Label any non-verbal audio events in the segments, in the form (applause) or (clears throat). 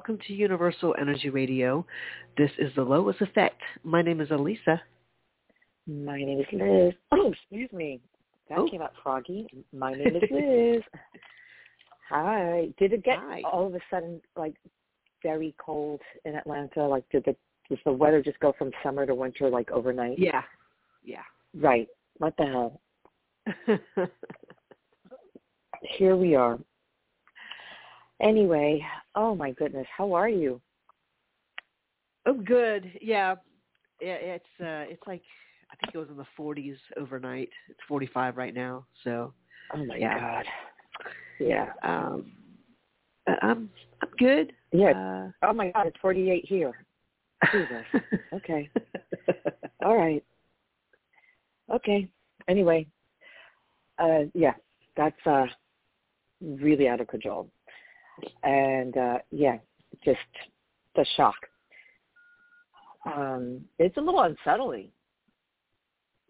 Welcome to Universal Energy Radio. This is the Lois Effect. My name is Alyssa. My name is Liz. (clears throat) Oh, excuse me. That Oh. came out froggy. (laughs) My name is Liz. Hi. Did it get Hi. all of a sudden like very cold in Atlanta? Like did the does the weather just go from summer to winter like overnight? Yeah. Yeah. Right. What the hell? (laughs) Here we are. Anyway, oh my goodness, how are you? oh, good. Yeah. Yeah, It's uh, it's like I think it was in the 40s overnight. It's 45 right now. So Oh my Yeah. god. Yeah. um, uh, I'm I'm good. Yeah. Uh, Oh my god, it's 48 here. Jesus. (laughs) Okay. All right. Okay. Anyway, uh, yeah, that's uh, really out of control, and uh, yeah, just the shock. Um, it's a little unsettling.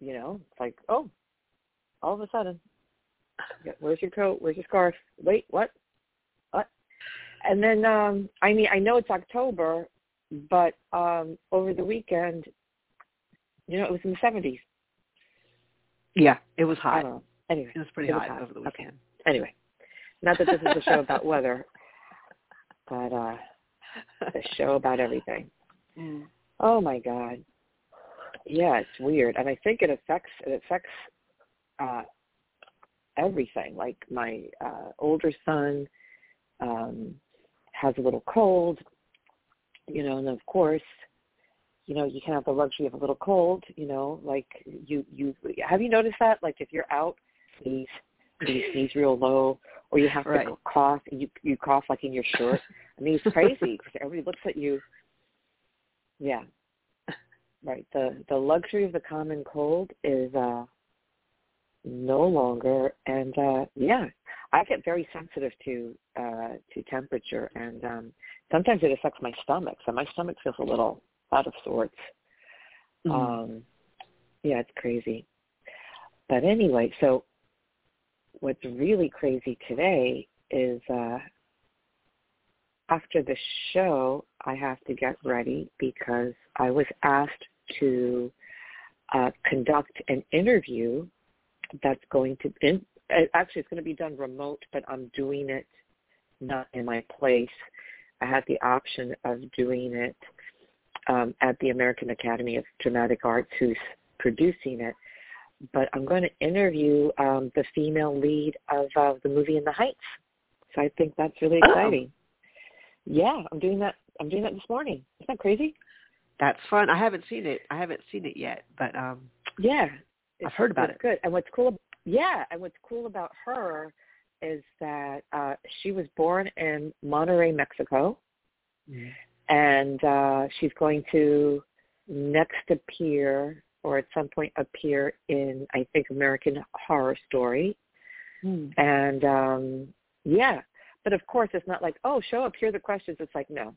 You know, it's like, oh, all of a sudden, where's your coat? Where's your scarf? Wait, what? What? And then, um, I mean, I know it's October, but um, over the weekend, you know, it was in the 70s. yeah, it was hot. Anyway, It was pretty It was hot, hot. over the Okay. weekend. anyway, not that this is a show about weather, (laughs) but uh, (laughs) a show about everything. Mm. Oh my God. Yeah, it's weird, and I think it affects it affects uh, everything. Like my uh, older son um, has a little cold, you know, and of course, you know, you can have the luxury of a little cold. You know, like you you have you noticed that? Like if you're out, you sneeze real low, or you have Right. to cough, and you you cough like in your shirt. I mean, it's crazy because everybody looks at you. Yeah, right. The the luxury of the common cold is uh no longer, and uh yeah, I get very sensitive to uh to temperature, and um sometimes it affects my stomach. So my stomach feels a little out of sorts. Mm. Um, yeah, it's crazy. But anyway, so what's really crazy today is uh, after the show, I have to get ready because I was asked to uh, conduct an interview that's going to, in, uh, actually it's going to be done remote, but I'm doing it not in my place. I had the option of doing it um, at the American Academy of Dramatic Arts, who's producing it. But I'm going to interview um, the female lead of uh, the movie In the Heights. So I think that's really exciting. Oh. exciting. Yeah, I'm doing that. I'm doing that this morning. Isn't that crazy? That's fun. I haven't seen it. I haven't seen it yet, but um, Yeah, I've heard about it's it. Good. And what's cool? Yeah, and what's cool about her is that uh, she was born in Monterrey, Mexico, and uh, she's going to next appear or at some point appear in I think American Horror Story. Mm. And um yeah, but of course it's not like oh show up here are the questions. It's like no,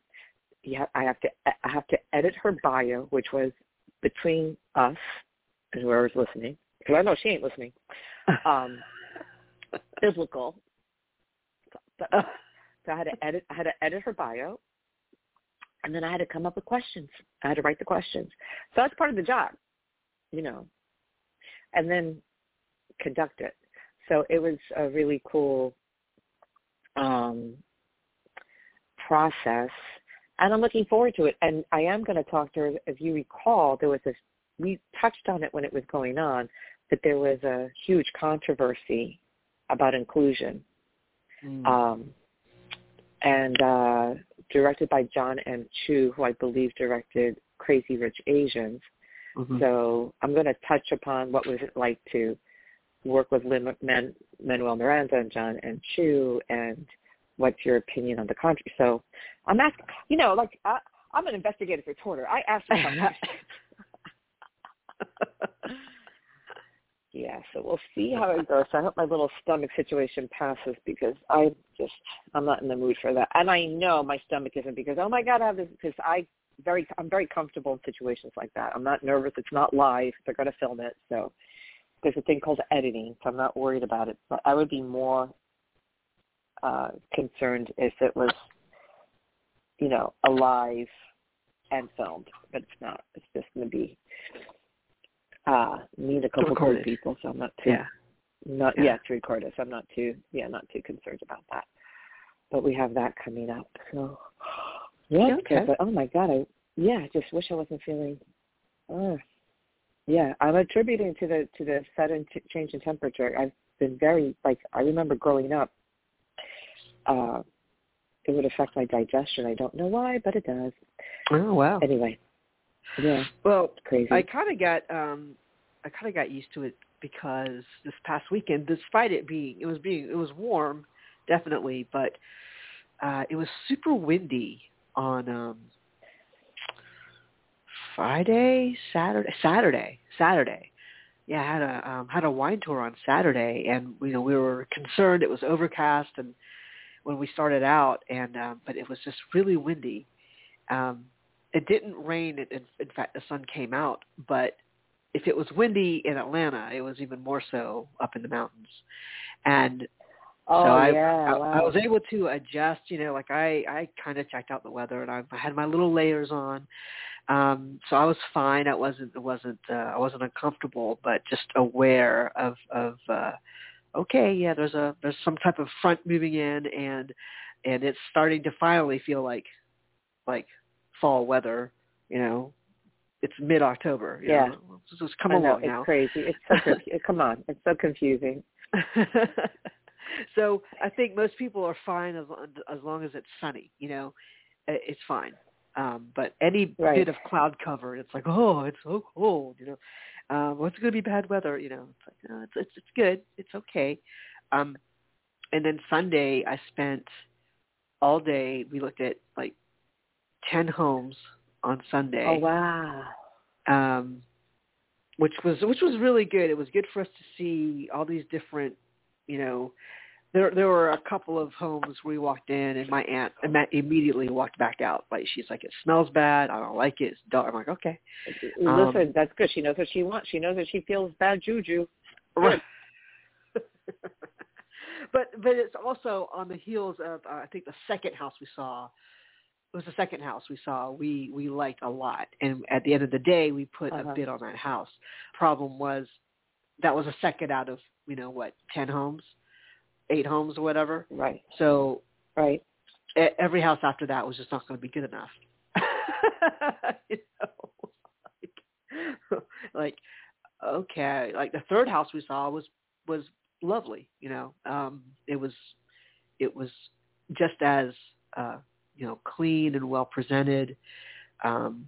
yeah I have to I have to edit her bio, which was between us and whoever's listening because I know she ain't listening. (laughs) Um, biblical. So, so I had to edit. I had to edit her bio, and then I had to come up with questions. I had to write the questions. So that's part of the job, you know. And then conduct it. So it was a really cool um, process, and I'm looking forward to it. And I am going to talk to her. If you recall, there was this. We touched on it when it was going on, but there was a huge controversy about inclusion Mm. um, and uh, directed by John M. Chu, who I believe directed Crazy Rich Asians. Mhm. So I'm going to touch upon what was it like to work with Lin Man, Manuel Miranda and John M. Chu, and what's your opinion on the country. So I'm asking, you know, like I, I'm an investigative reporter. I ask (laughs) yeah, so we'll see how it goes. So I hope my little stomach situation passes because I just I'm not in the mood for that. And I know my stomach isn't because oh my god, I have this because I very I'm very comfortable in situations like that. I'm not nervous. It's not live. They're going to film it, so there's a thing called editing, so I'm not worried about it. But I would be more uh concerned if it was you know, alive and filmed, but it's not. It's just going to be uh me and a couple of people, so I'm not too yeah. not yeah. yeah to record it. So I'm not too yeah not too concerned about that. But we have that coming up, so yeah. Okay. But oh my god, I yeah, I just wish I wasn't feeling. Uh, yeah, I'm attributing to the to the sudden t- change in temperature. I've been very like I remember growing up. Uh, it would affect my digestion. I don't know why, but it does. Oh wow. Anyway, yeah. Well, crazy. I kind of got um I kind of got used to it because this past weekend, despite it being it was being it was warm, definitely, but uh it was super windy on um Friday, Saturday, Saturday, Saturday. Yeah, I had a um, had a wine tour on Saturday, and you know we were concerned. It was overcast, and when we started out, and um, but it was just really windy. Um, it didn't rain. In, in fact, the sun came out, but if it was windy in Atlanta, it was even more so up in the mountains. And oh so I, yeah, I, wow. I was able to adjust. You know, like I I kind of checked out the weather, and I, I had my little layers on. Um, so I was fine. I wasn't it wasn't uh, I wasn't uncomfortable, but just aware of of uh, okay, yeah, there's a there's some type of front moving in, and and it's starting to finally feel like like fall weather. You know, it's mid October. Yeah. Know? Just, just come I know, along it's now. crazy. It's so (laughs) confu- come on, it's so confusing. (laughs) (laughs) so I think most people are fine as as long as it's sunny. You know, it's fine. Um, but any Right. bit of cloud cover, it's like, oh, it's so cold. You know, um, what's going to be bad weather? You know, it's like, no, it's it's it's good. It's okay. Um, and then Sunday, I spent all day. We looked at like ten homes on Sunday Oh wow. um, which was which was really good. It was good for us to see all these different, you know, there there were a couple of homes we walked in, and my aunt immediately walked back out. Like she's like, it smells bad. I don't like it. It's dark. I'm like, okay, Um, Listen, that's good. She knows what she wants. She knows that she feels bad juju. right. (laughs) but but it's also on the heels of uh, I think the second house we saw. It was the second house we saw. We we liked a lot, and at the end of the day, we put Uh-huh. a bid on that house. Problem was, that was a second out of you know what ten homes, eight homes or whatever. Right. So Right. every house after that was just not going to be good enough. (laughs) you know, like, (laughs) like okay, like the third house we saw was was lovely. You know, um, it was it was just as uh, you know clean and well presented. Um,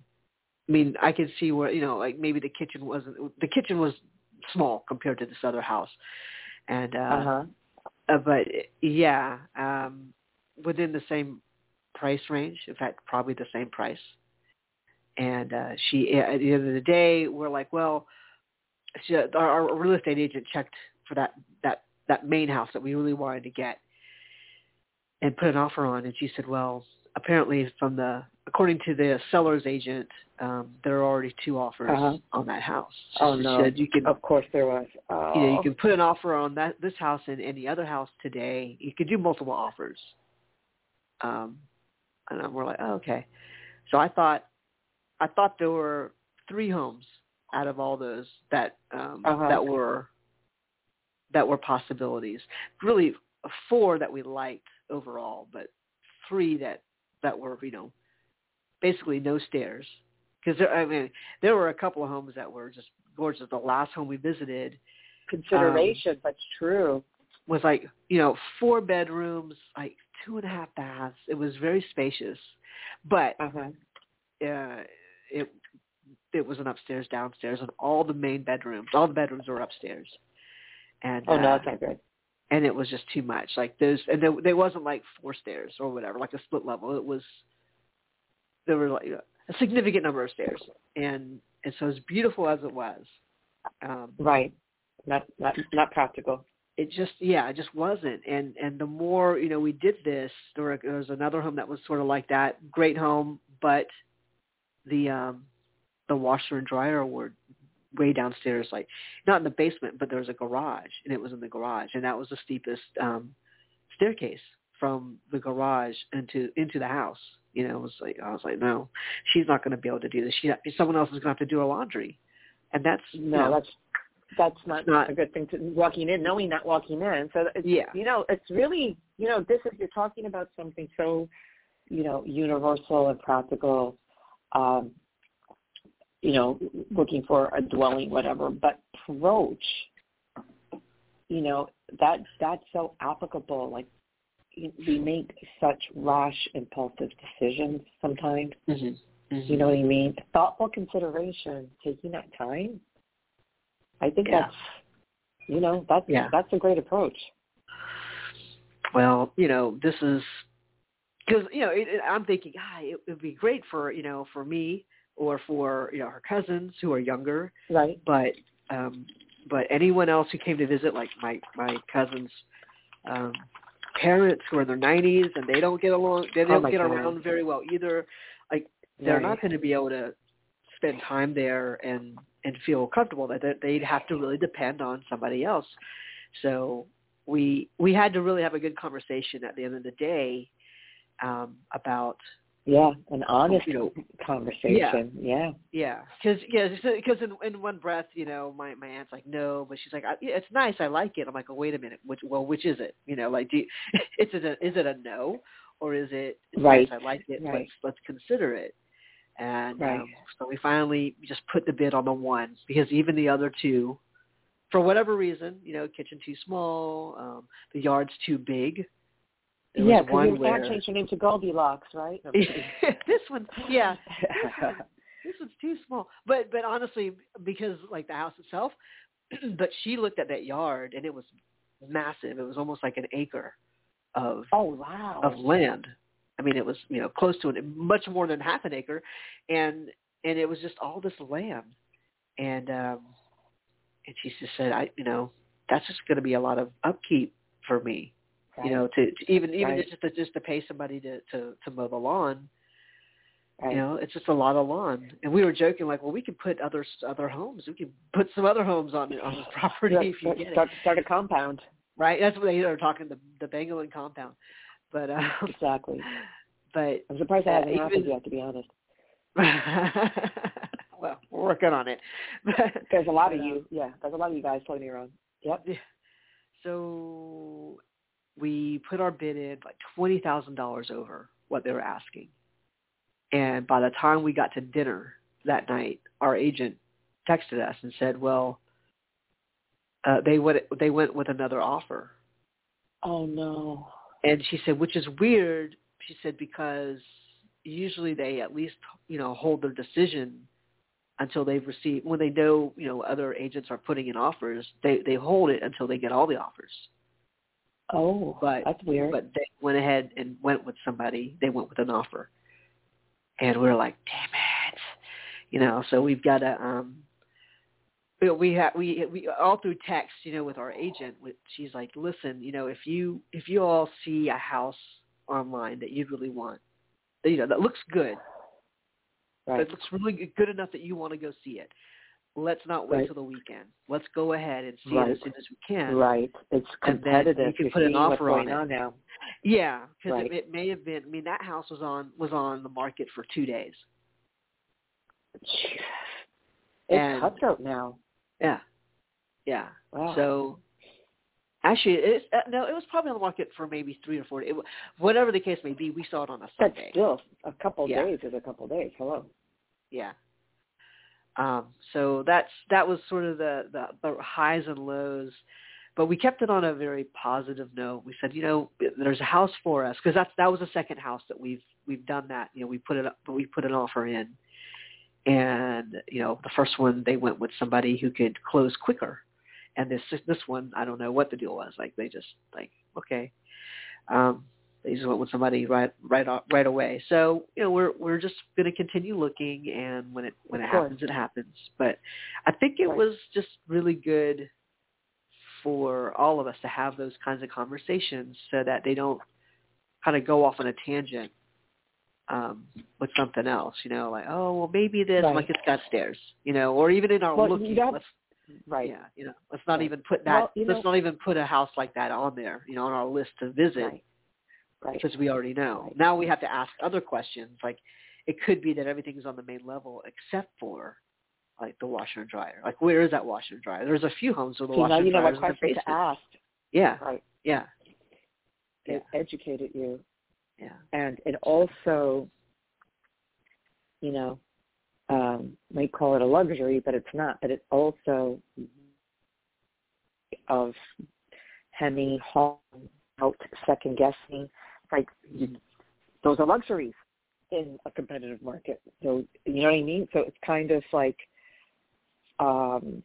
I mean, I could see where you know, like maybe the kitchen wasn't the kitchen was small compared to this other house, and uh, Uh-huh. uh, but yeah, um, within the same price range. In fact, probably the same price. And uh, she, at the end of the day, we're like, well, she, our, our real estate agent checked for that that that main house that we really wanted to get, and put an offer on. And she said, well, apparently from the according to the seller's agent, um, there are already two offers Uh-huh. on that house. So Oh no. said you can Of course there was. Oh. you know, you can put an offer on that this house and any other house today. You could do multiple offers. Um, and we're like, oh, okay. So I thought, I thought there were three homes out of all those that um, Uh-huh. that were that were possibilities. Really, four that we liked overall, but three that that were you know basically no stairs. Because I mean, there were a couple of homes that were just gorgeous. The last home we visited consideration, but true. was like you know four bedrooms, like two and a half baths. It was very spacious, but Uh-huh. uh, it it was an upstairs, downstairs, and all the main bedrooms, all the bedrooms were upstairs, and Oh no, uh, that's not good. And it was just too much. Like those, and there, there wasn't like four stairs or whatever, like a split level. It was there were like a significant number of stairs, and and so as beautiful as it was, um, Right. Not not not practical. it just yeah it just wasn't and and the more you know we did this there, were, there was another home that was sort of like that great home but the um the washer and dryer were way downstairs like not in the basement but there was a garage and it was in the garage and that was the steepest um staircase from the garage into into the house. You know, it was like I was like, no, she's not going to be able to do this. She, someone else is going to have to do her laundry, and that's no, you know, that's that's not, not a good thing to walking in, knowing not walking in. So it's, Yeah. you know, it's really, you know, this is you're talking about something so, you know, universal and practical. Um, you know, looking for a dwelling, whatever. But approach, you know, that that's so applicable. Like we make such rash, impulsive decisions sometimes. Mhm. Mhm. You know what I mean? Thoughtful consideration, taking that time. I think Yeah. that's, you know, that's Yeah. that's a great approach. well, you know, this is because you know it, it, I'm thinking, ah, it would be great for you know for me or for you know her cousins who are younger, Right. but um, but anyone else who came to visit, like my my cousins. Um, parents who are in their 90s and they don't get along they Oh don't my get God. around very well either like they're right. not going to be able to spend time there and and feel comfortable that that they'd have to really depend on somebody else so we we had to really have a good conversation at the end of the day um about Yeah, an honest you know conversation. Yeah. yeah because yeah because in in one breath you know my my aunt's like no but she's like I, yeah, it's nice i like it i'm like oh wait a minute which well which is it you know like do you, (laughs) is it a is it a no or is it Right. nice i like it Right. let's let's consider it and Right. um, so we finally just put the bid on the one because even the other two for whatever reason you know kitchen too small um the yard's too big there yeah, because your where changed your name to Goldilocks, right? (laughs) (laughs) This one (laughs) yeah this one's too small. But but honestly, because like the house itself, (clears throat) but she looked at that yard and it was massive. It was almost like an acre of oh wow. of land. I mean, it was you know close to an much more than half an acre, and and it was just all this land, and um, and she just said, I you know that's just going to be a lot of upkeep for me, right. you know, to, to even even Right. just to just to pay somebody to to to mow the lawn right. you know, it's just a lot of lawn. And we were joking like, well, we could put other other homes. We could put some other homes on on the (laughs) property Start- if you get start, it, start a compound. right? That's what they are talking the the Banguilan compound. But uh, Exactly. (laughs) but I'm surprised that hasn't happened yet, to be honest. (laughs) well, we're working on it. But, There's a lot of uh, you. Yeah, there's a lot of you guys floating around. Yep. So we put our bid in like twenty thousand dollars over what they were asking. And by the time we got to dinner that night, our agent texted us and said, "Well, uh, they went they went with another offer." Oh no. And she said, which is weird. She said because usually they at least you know hold their decision until they've received when they know you know other agents are putting in offers. They they hold it until they get all the offers. Oh, But that's weird. but they went ahead and went with somebody. They went with an offer, and we are like, damn it, you know. So we've got to um, we have we we all through text, you know, with our agent. with- She's like, listen, you know, if you if you all see a house online that you really want, that, you know, that looks good, right. that looks really good enough that you want to go see it. Let's not wait Right. till the weekend. Let's go ahead and see it as soon as we can. Right. It's And then competitive. you can put an offer on it. on now. Yeah, because Right. it, it may have been. I mean, that house was on was on the market for two days. It's And- cutthroat now. Yeah, yeah. Wow. So actually, it's uh, no, it was probably on the market for maybe three or four. It, whatever the case may be, we saw it on a But Sunday. still, a couple Yeah. days is a couple days. Hello. Yeah. Um, so that's that was sort of the, the the highs and lows, but we kept it on a very positive note. We said, you know, there's a house for us because that's that was the second house that we've we've done that. You know, we put it up, we put an offer in, and you know, the first one they went with somebody who could close quicker, and this this one I don't know what the deal was. Like they just like okay, um, they just went with somebody right right off, right away. So you know we're we're just going to continue looking, and when it when Of it course. happens, it happens. But I think it Right. was just really good for all of us to have those kinds of conversations, so that they don't kind of go off on a tangent um, with something else. You know, like oh well maybe this Right. like it's got stairs. You know, or even in our Well, looking. Let's Right. yeah, you know, let's not Right. even put that. Well, let's know- not even put a house like that on there. You know, on our list to visit Right. Right. because we already know. Right. Now we have to ask other questions. Like it could be that everything's on the main level except for like the washer and dryer. Like where is that washer and dryer? There's a few homes where the washer now and you know what what is in the question to ask. Yeah, Right. yeah, It educated you. yeah. And it also, you know, um, might call it a luxury, but it's not. But it also of hemming, hawing, out second guessing, like you, those are luxuries in a competitive market. So you know what I mean? So it's kind of like um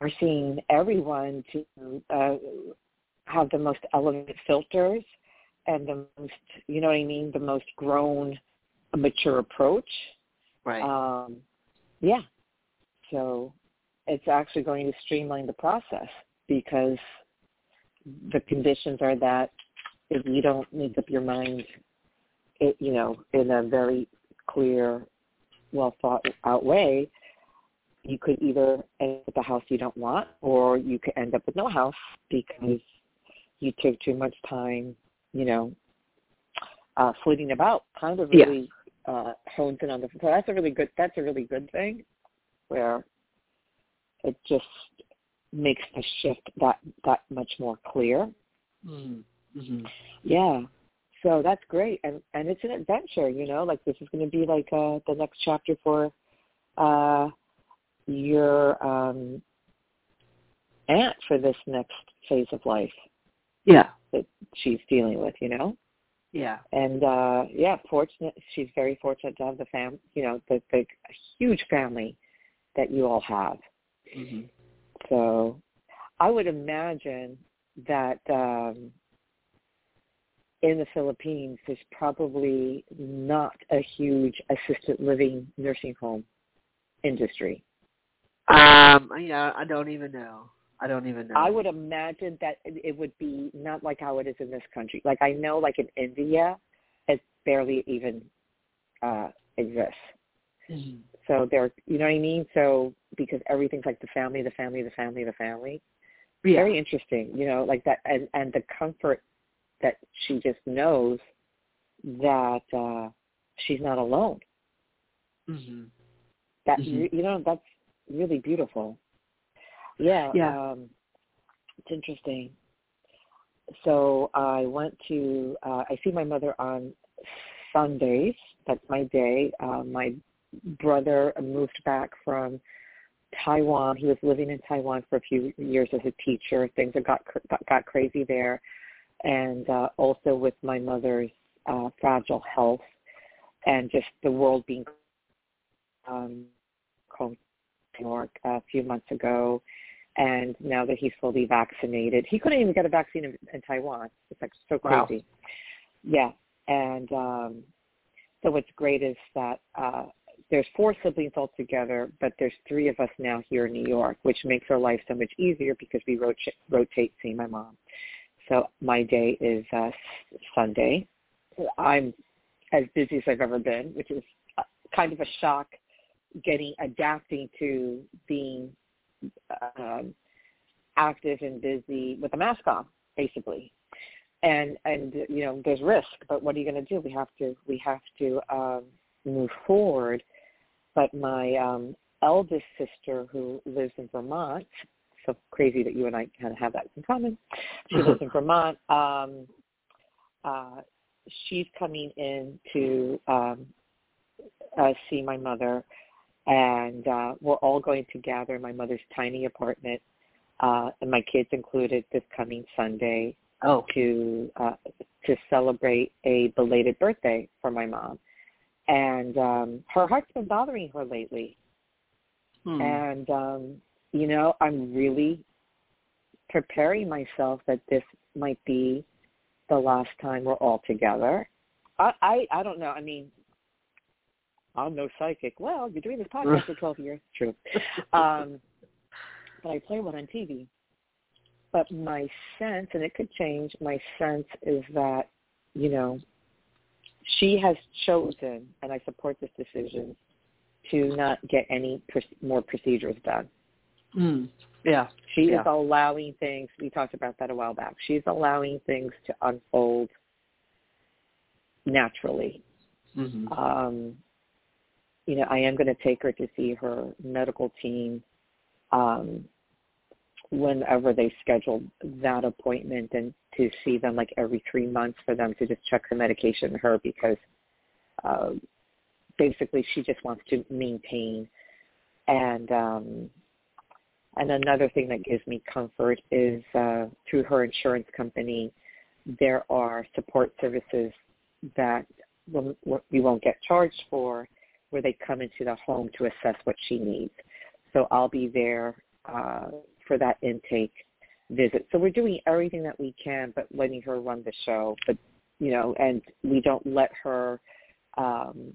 we're seeing everyone to uh have the most elevated filters and the most you know what I mean, the most grown mature approach. Right. Um yeah. So it's actually going to streamline the process because the conditions are that if you don't make up your mind, it, you know, in a very clear, well thought out way, you could either end up with a house you don't want, or you could end up with no house because you took too much time, you know, uh, flitting about. Kind of Yeah. really uh, hones in on the. So that's a really good. That's a really good thing, where it just makes the shift that that much more clear. Mm-hmm. Mm-hmm. Yeah. So that's great, and and it's an adventure, you know. Like this is going to be like uh, the next chapter for uh, your um, aunt for this next phase of life Yeah, that she's dealing with, you know. yeah. And uh yeah, fortunate. She's very fortunate to have the fam, you know, the the huge family that you all have. Mm-hmm. So I would imagine that um, in the Philippines, there's probably not a huge assisted living nursing home industry. Um, yeah, I don't even know. I don't even know. I would imagine that it would be not like how it is in this country. Like I know, like in India, it barely even uh, exists. Mhm. So they're, you know what I mean? So because everything's like the family, the family, the family, the family. Yeah. very interesting you know like that and and the comfort that she just knows that uh she's not alone hmm that Mhm. you know that's really beautiful yeah Yeah. um it's interesting so i went to uh i see my mother on sundays that's my day uh, my brother moved back from Taiwan. He was living in Taiwan for a few years as a teacher. Things have got got, got crazy there, and uh, also with my mother's uh, fragile health and just the world being um, to New York a few months ago. And now that he's fully vaccinated, he couldn't even get a vaccine in, in Taiwan. It's like so crazy. Wow. Yeah, and um, so what's great is that uh, there's four siblings altogether, but there's three of us now here in New York, which makes our life so much easier because we rotate, rotate seeing my mom. So my day is uh, Sunday. I'm as busy as I've ever been, which is uh, kind of a shock getting adapting to being um, active and busy with a mask on, basically. And and you know there's risk, but what are you going to do? We have to we have to um, move forward. But my um, eldest sister, who lives in Vermont, so crazy that you and I kind of have that in common. (laughs) She lives in Vermont. Um, uh, she's coming in to um, uh, see my mother, and uh, we're all going to gather in my mother's tiny apartment, uh, and my kids included, this coming Sunday Oh. to uh, to celebrate a belated birthday for my mom, and um, her heart's been bothering her lately, Hmm. and um, you know I'm really preparing myself that this might be the last time we're all together. I I, I don't know. I mean, I'm no psychic. Well, you're doing this podcast for (laughs) 12 years. True. Um, but I play one on TV. But my sense, and it could change, my sense is that, you know, she has chosen, and I support this decision, to not get any pr- more procedures done. Mm. Yeah. She yeah. is allowing things. We talked about that a while back. She's allowing things to unfold naturally. Mm-hmm. Um, you know, I am going to take her to see her medical team um, whenever they schedule that appointment and to see them like every three months for them to just check her medication her because uh, basically she just wants to maintain and um, and another thing that gives me comfort is uh, through her insurance company, there are support services that we won't get charged for where they come into the home to assess what she needs. So I'll be there uh, for that intake visit. So we're doing everything that we can, but letting her run the show. But you know, and we don't let her um,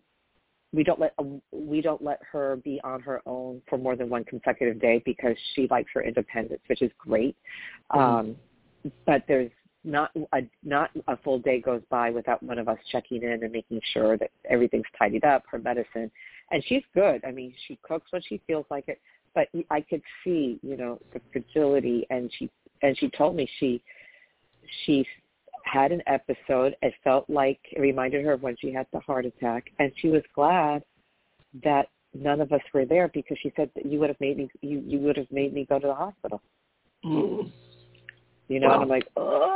we don't let we don't let her be on her own for more than one consecutive day because she likes her independence, which is great. Mm-hmm. Um, but there's not a not a full day goes by without one of us checking in and making sure that everything's tidied up, her medicine, and she's good. I mean, she cooks when she feels like it, but I could see, you know, the fragility, and she and she told me she she had an episode. It felt like it reminded her of when she had the heart attack, and she was glad that none of us were there because she said that you would have made me you you would have made me go to the hospital. Mm. You know, and I'm like, oh.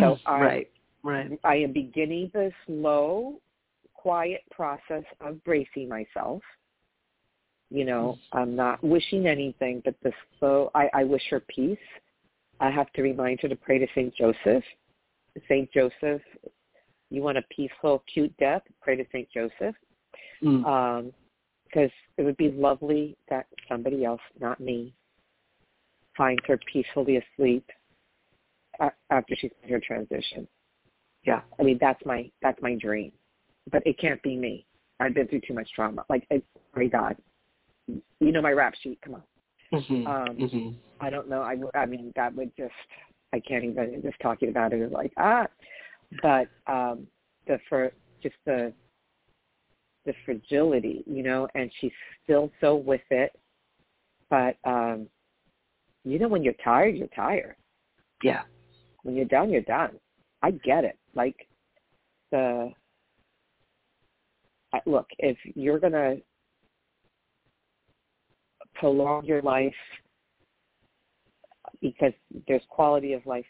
So I, right, right. I am beginning the slow, quiet process of bracing myself. You know, I'm not wishing anything, but the slow. I, I wish her peace. I have to remind her to pray to Saint Joseph. Saint Joseph, you want a peaceful, cute death? Pray to Saint Joseph. Mm. Um, because it would be lovely that somebody else, not me, finds her peacefully asleep after she's had her transition. Yeah, I mean that's my that's my dream, but it can't be me. I've been through too much trauma. Like, I, my God, you know my rap sheet. Come on. Mm-hmm. Um, mm-hmm. I don't know. I, I mean, that would just, I can't even, just talking about it is like, ah. But um, the, for, just the, the fragility, you know, and she's still so with it. But, um, you know, when you're tired, you're tired. Yeah. When you're done, you're done. I get it. Like, the, look, if you're going to prolong your life because there's quality of life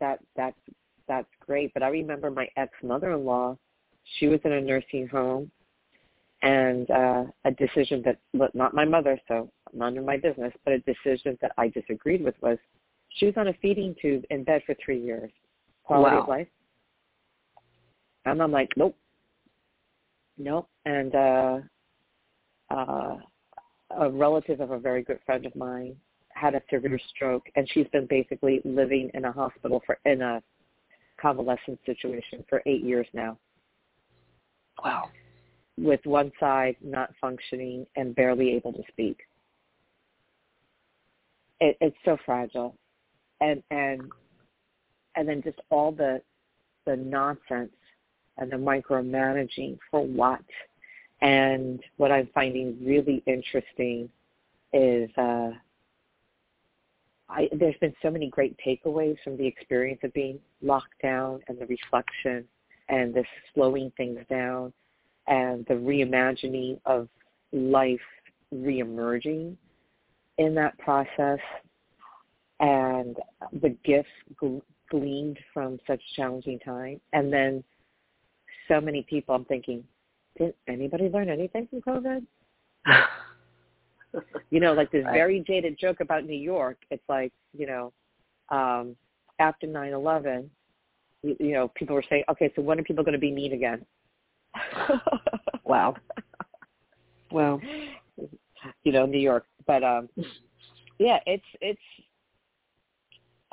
that that's that's great. But i remember my ex mother-in-law she was in a nursing home and uh a decision that well, not my mother so none of my business but a decision that i disagreed with was she was on a feeding tube in bed for three years. Quality wow. of life. And i'm like nope. Nope. And uh uh a relative of a very good friend of mine had a severe stroke, and she's been basically living in a hospital for in a convalescent situation for eight years now. Wow. With one side not functioning and barely able to speak. It, it's so fragile, and and and then just all the the nonsense and the micromanaging for what and what I'm finding really interesting is uh, I, there's been so many great takeaways from the experience of being locked down and the reflection and the slowing things down and the reimagining of life reemerging in that process and the gifts gleaned from such challenging time and then so many people I'm thinking did anybody learn anything from COVID? (laughs) you know, like this right. very jaded joke about New York. It's like, you know, um, after nine eleven, you, you know, people were saying, okay, so when are people going to be mean again? (laughs) wow. Well, you know, New York, but um, yeah, it's it's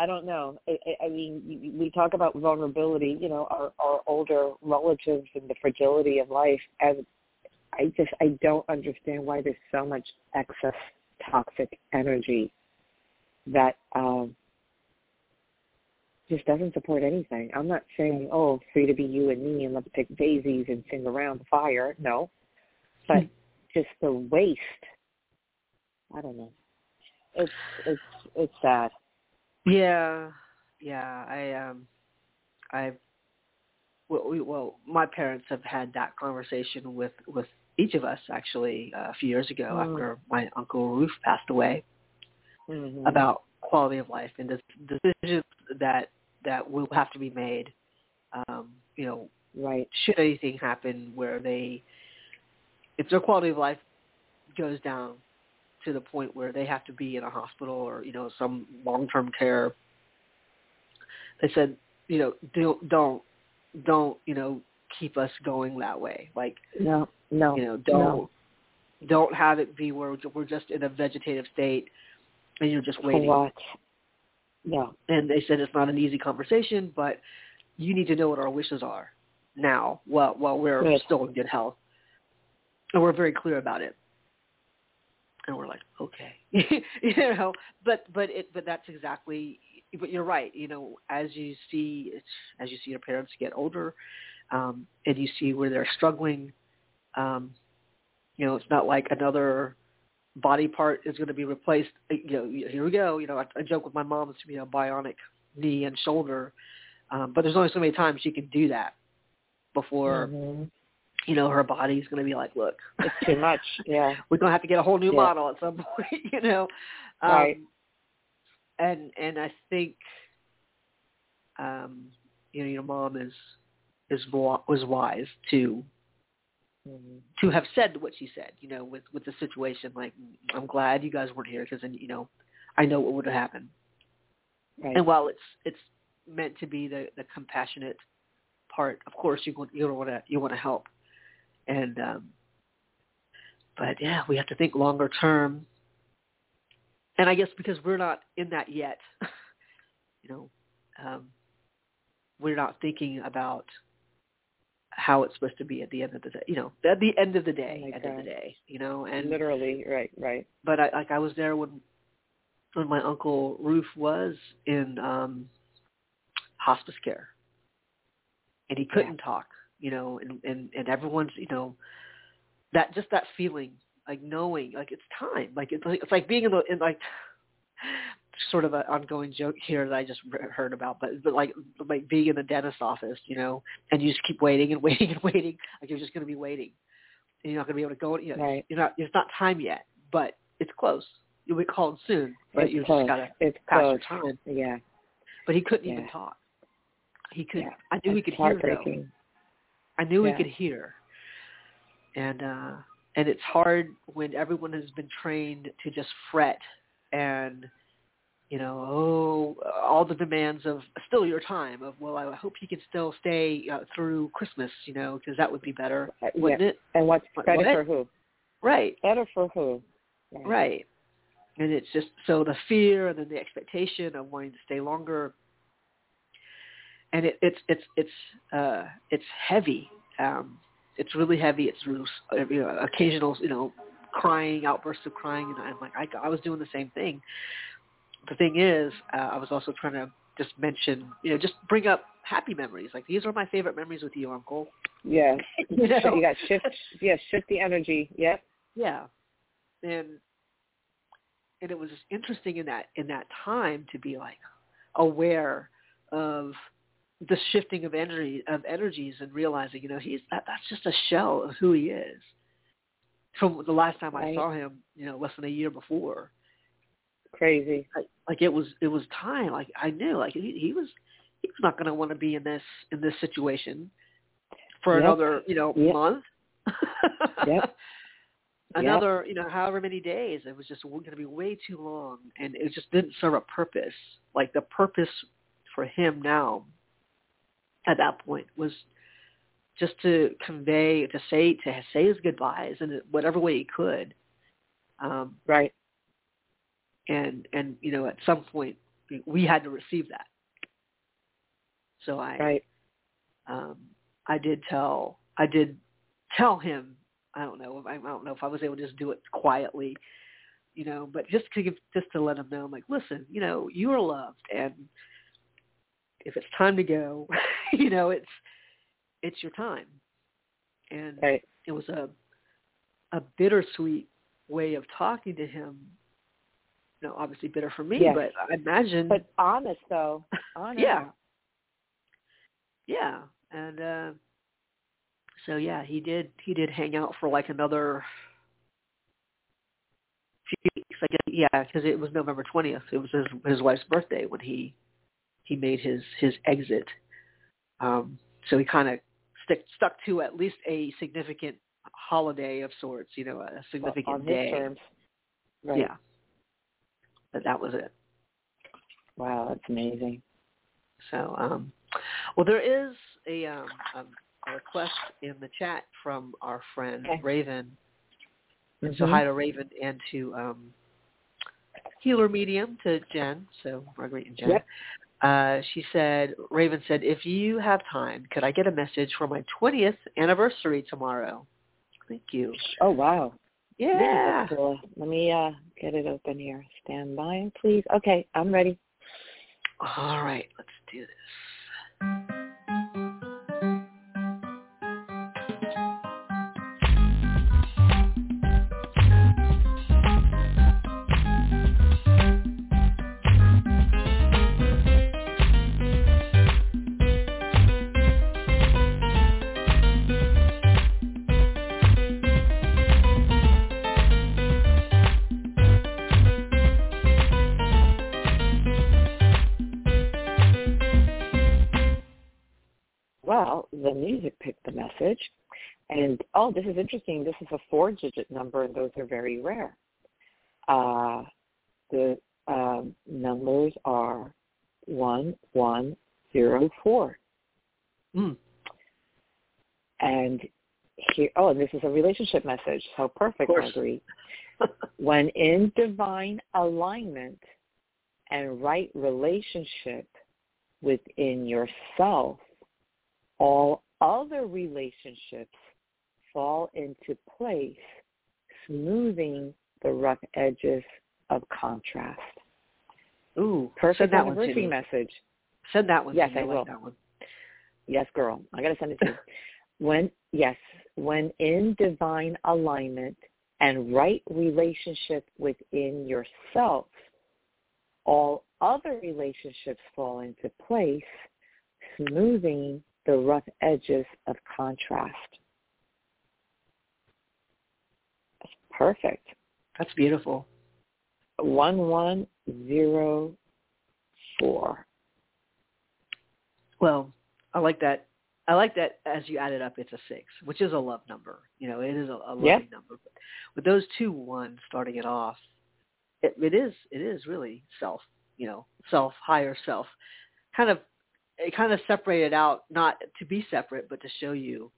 I don't know. I, I mean, we talk about vulnerability, you know, our, our older relatives and the fragility of life. And I just, I don't understand why there's so much excess toxic energy that um, just doesn't support anything. I'm not saying, oh, free to be you and me and let's pick daisies and sing around the fire. No. But hmm. just the waste. I don't know. it's it's it's sad. Yeah, yeah. I um, I've well, we, well, my parents have had that conversation with with each of us actually uh, a few years ago mm. after my uncle Ruth passed away mm-hmm. about quality of life and the decisions that that will have to be made. Um, you know, right? Should anything happen where they, if their quality of life goes down to the point where they have to be in a hospital or you know some long-term care, they said, you know, don't don't don't you know keep us going that way. Like no, no, you know, don't no. don't have it be where we're just in a vegetative state and you're just waiting. What? No. And they said it's not an easy conversation, but you need to know what our wishes are now while while we're good. still in good health. And we're very clear about it. And we're like, okay. (laughs) you know, but but it but that's exactly but you're right, you know, as you see as you see your parents get older, um, and you see where they're struggling, um, you know, it's not like another body part is going to be replaced. You know, here we go. You know, I, I joke with my mom it's be a bionic knee and shoulder, um, but there's only so many times she can do that before. Mm-hmm. You know, her body's going to be like, look, it's too much. (laughs) Yeah, we're going to have to get a whole new yeah. model at some (laughs) point. You know, um, right? And and I think, um, you know, your mom is is was wise to. To have said what she said, you know, with with the situation. Like, I'm glad you guys weren't here because then, you know, I know what would have happened. Right. And while it's it's meant to be the the compassionate part, of course you you want to you want to help, and um, but yeah, we have to think longer term. And I guess because we're not in that yet, (laughs) you know, um, we're not thinking about how it's supposed to be at the end of the day. You know, at the end of the day, oh end of the day. You know, and literally, right, right. But I like I was there when when my uncle Roof was in um hospice care, and he couldn't yeah. talk. You know, and and and everyone's you know that just that feeling like knowing like it's time like it's like it's like being in the in like sort of an ongoing joke here that I just heard about, but but like like being in the dentist office, you know, and you just keep waiting and (laughs) waiting and waiting, like you're just going to be waiting, and you're not going to be able to go. You know, right. you're not. It's not time yet, but it's close. You'll be called soon, but it's you close. just got to it's pass close. your time. Yeah. But he couldn't yeah. even talk. He could. Yeah. I knew it's he could hear though. I knew yeah. he could hear, and uh and it's hard when everyone has been trained to just fret and you know, oh, all the demands of still your time of, well, I hope he can still stay uh, through Christmas, you know, because that would be better, wouldn't yeah. it? And what's better what? for who? Right. Better for who? Right. right. And it's just so the fear and then the expectation of wanting to stay longer, and it, it's it's it's uh, it's heavy. Um, it's really heavy. It's you know, occasional, you know, crying outbursts of crying, and I'm like, I, I was doing the same thing the thing is, uh, I was also trying to just mention, you know, just bring up happy memories. Like these are my favorite memories with you, Uncle. Yeah. (laughs) you, know? you got shift. Yeah, shift the energy. Yep. Yeah. And and it was just interesting in that in that time to be like aware of the shifting of energy of energies and realizing, you know, he's that that's just a shell of who he is. From the last time right. I saw him, you know, less than a year before crazy. Like, like it was it was time. Like I knew like he, he was he was not going to want to be in this in this situation for yep. another you know yep. month. (laughs) yep. Another you know however many days. It was just going to be way too long, and it just didn't serve a purpose. Like the purpose for him now at that point was just to convey to say to say his goodbyes in whatever way he could. Um, right and and you know at some point we had to receive that so i right. um i did tell i did tell him i don't know i don't know if i was able to just do it quietly you know but just to give just to let him know i'm like listen you know you are loved and if it's time to go (laughs) you know it's it's your time and right. it was a a bittersweet way of talking to him you know, obviously bitter for me, Yes. but I imagine. But honest though, (laughs) honest. Yeah. yeah, and uh so yeah, he did. He did hang out for like another few weeks. I guess. Yeah, because it was November twentieth. It was his his wife's birthday when he he made his his exit. Um, so he kind of stick stuck to at least a significant holiday of sorts. You know, a significant on day. his terms. Right. Yeah. But that was it. Wow, that's amazing. So, um, well, there is a, um, a request in the chat from our friend Okay. Raven. Mhm. So hi to Raven and to um, Healer Medium to Jen. So Marguerite and Jen. Yep. Uh, she said, Raven said, if you have time, could I get a message for my 20th anniversary tomorrow? Thank you. Oh wow. Yeah. Let me uh get it open here. Stand by, please. Okay, I'm ready. All right, let's do this. The music picked the message. And oh, this is interesting. This is a four digit number and those are very rare. Uh the um, numbers are one one zero four. Mm. And here oh, and this is a relationship message. How perfect. Marguerite. (laughs) when in divine alignment and right relationship within yourself, all other relationships fall into place, smoothing the rough edges of contrast. Ooh, Perfect that anniversary message. Send that one Yes. I like will. that one. Yes, girl. I gotta send it to you. (laughs) when yes, when in divine alignment and right relationship within yourself, all other relationships fall into place, smoothing the rough edges of contrast. That's perfect. That's beautiful. One one zero four. Well, I like that. I like that as you add it up, it's a six, which is a love number. You know, it is a, a loving Yep. number. But with those two ones starting it off, it, it is it is really self. You know, self, higher self. Kind of, it kind of separated out, not to be separate, but to show you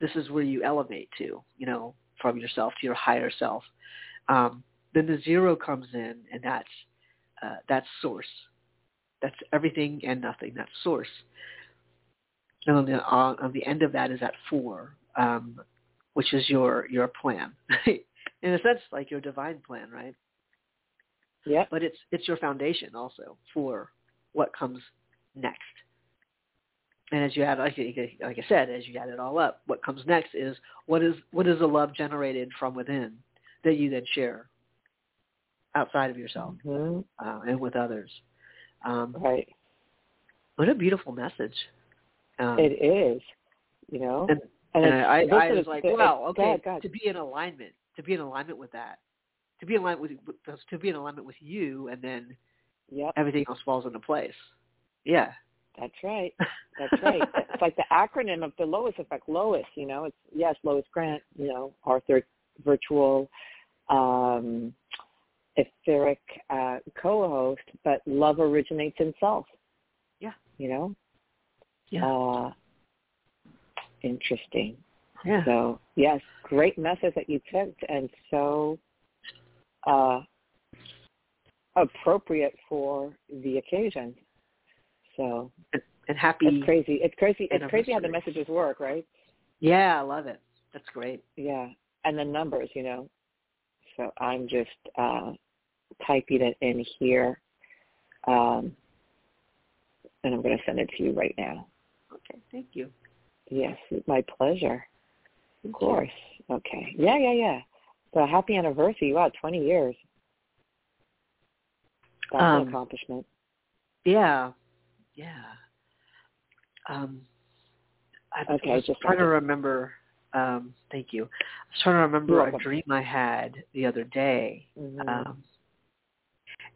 this is where you elevate to. You know, from yourself to your higher self. Um, then the zero comes in, and that's uh, that's source. That's everything and nothing. That's source. And on the on, on the end of that is at four, um, which is your your plan. (laughs) In a sense, like your divine plan, right? Yeah. But it's it's your foundation also for what comes next. And as you add, like, I- like I said, as you add it all up, what comes next is what is what is the love generated from within that you then share outside of yourself hmm uh, and with others. Um, Right. what a beautiful message. Um, It is. You know? and And and I, I was like, wow, it- okay, go ahead, go ahead. to be in alignment, to be in alignment with that, to be in alignment with, with to be in alignment with you, and then Yep, everything else falls into place. Yeah, that's right. (laughs) That's right. it's like the acronym of the Lois effect. Lois, you know, it's yes, Lois Grant, you know, Arthur virtual um etheric uh co-host, but love originates in self. Yeah. You know? Yeah. Uh interesting. yeah, So yes, great message that you picked and so uh appropriate for the occasion. So and happy. it's crazy. It's crazy. It's crazy how the messages work, right? Yeah, I love it. That's great. Yeah. And the numbers, you know. So I'm just uh typing it in here. Um and I'm gonna send it to you right now. Okay, thank you. Yes, my pleasure. Of course. Okay. Yeah, yeah, yeah. So happy anniversary. Wow, twenty years. That's Um, an accomplishment. Yeah, yeah. Um, I Okay, was just trying to remember. Um, thank you. I was trying to remember a dream I had the other day, Mhm. um,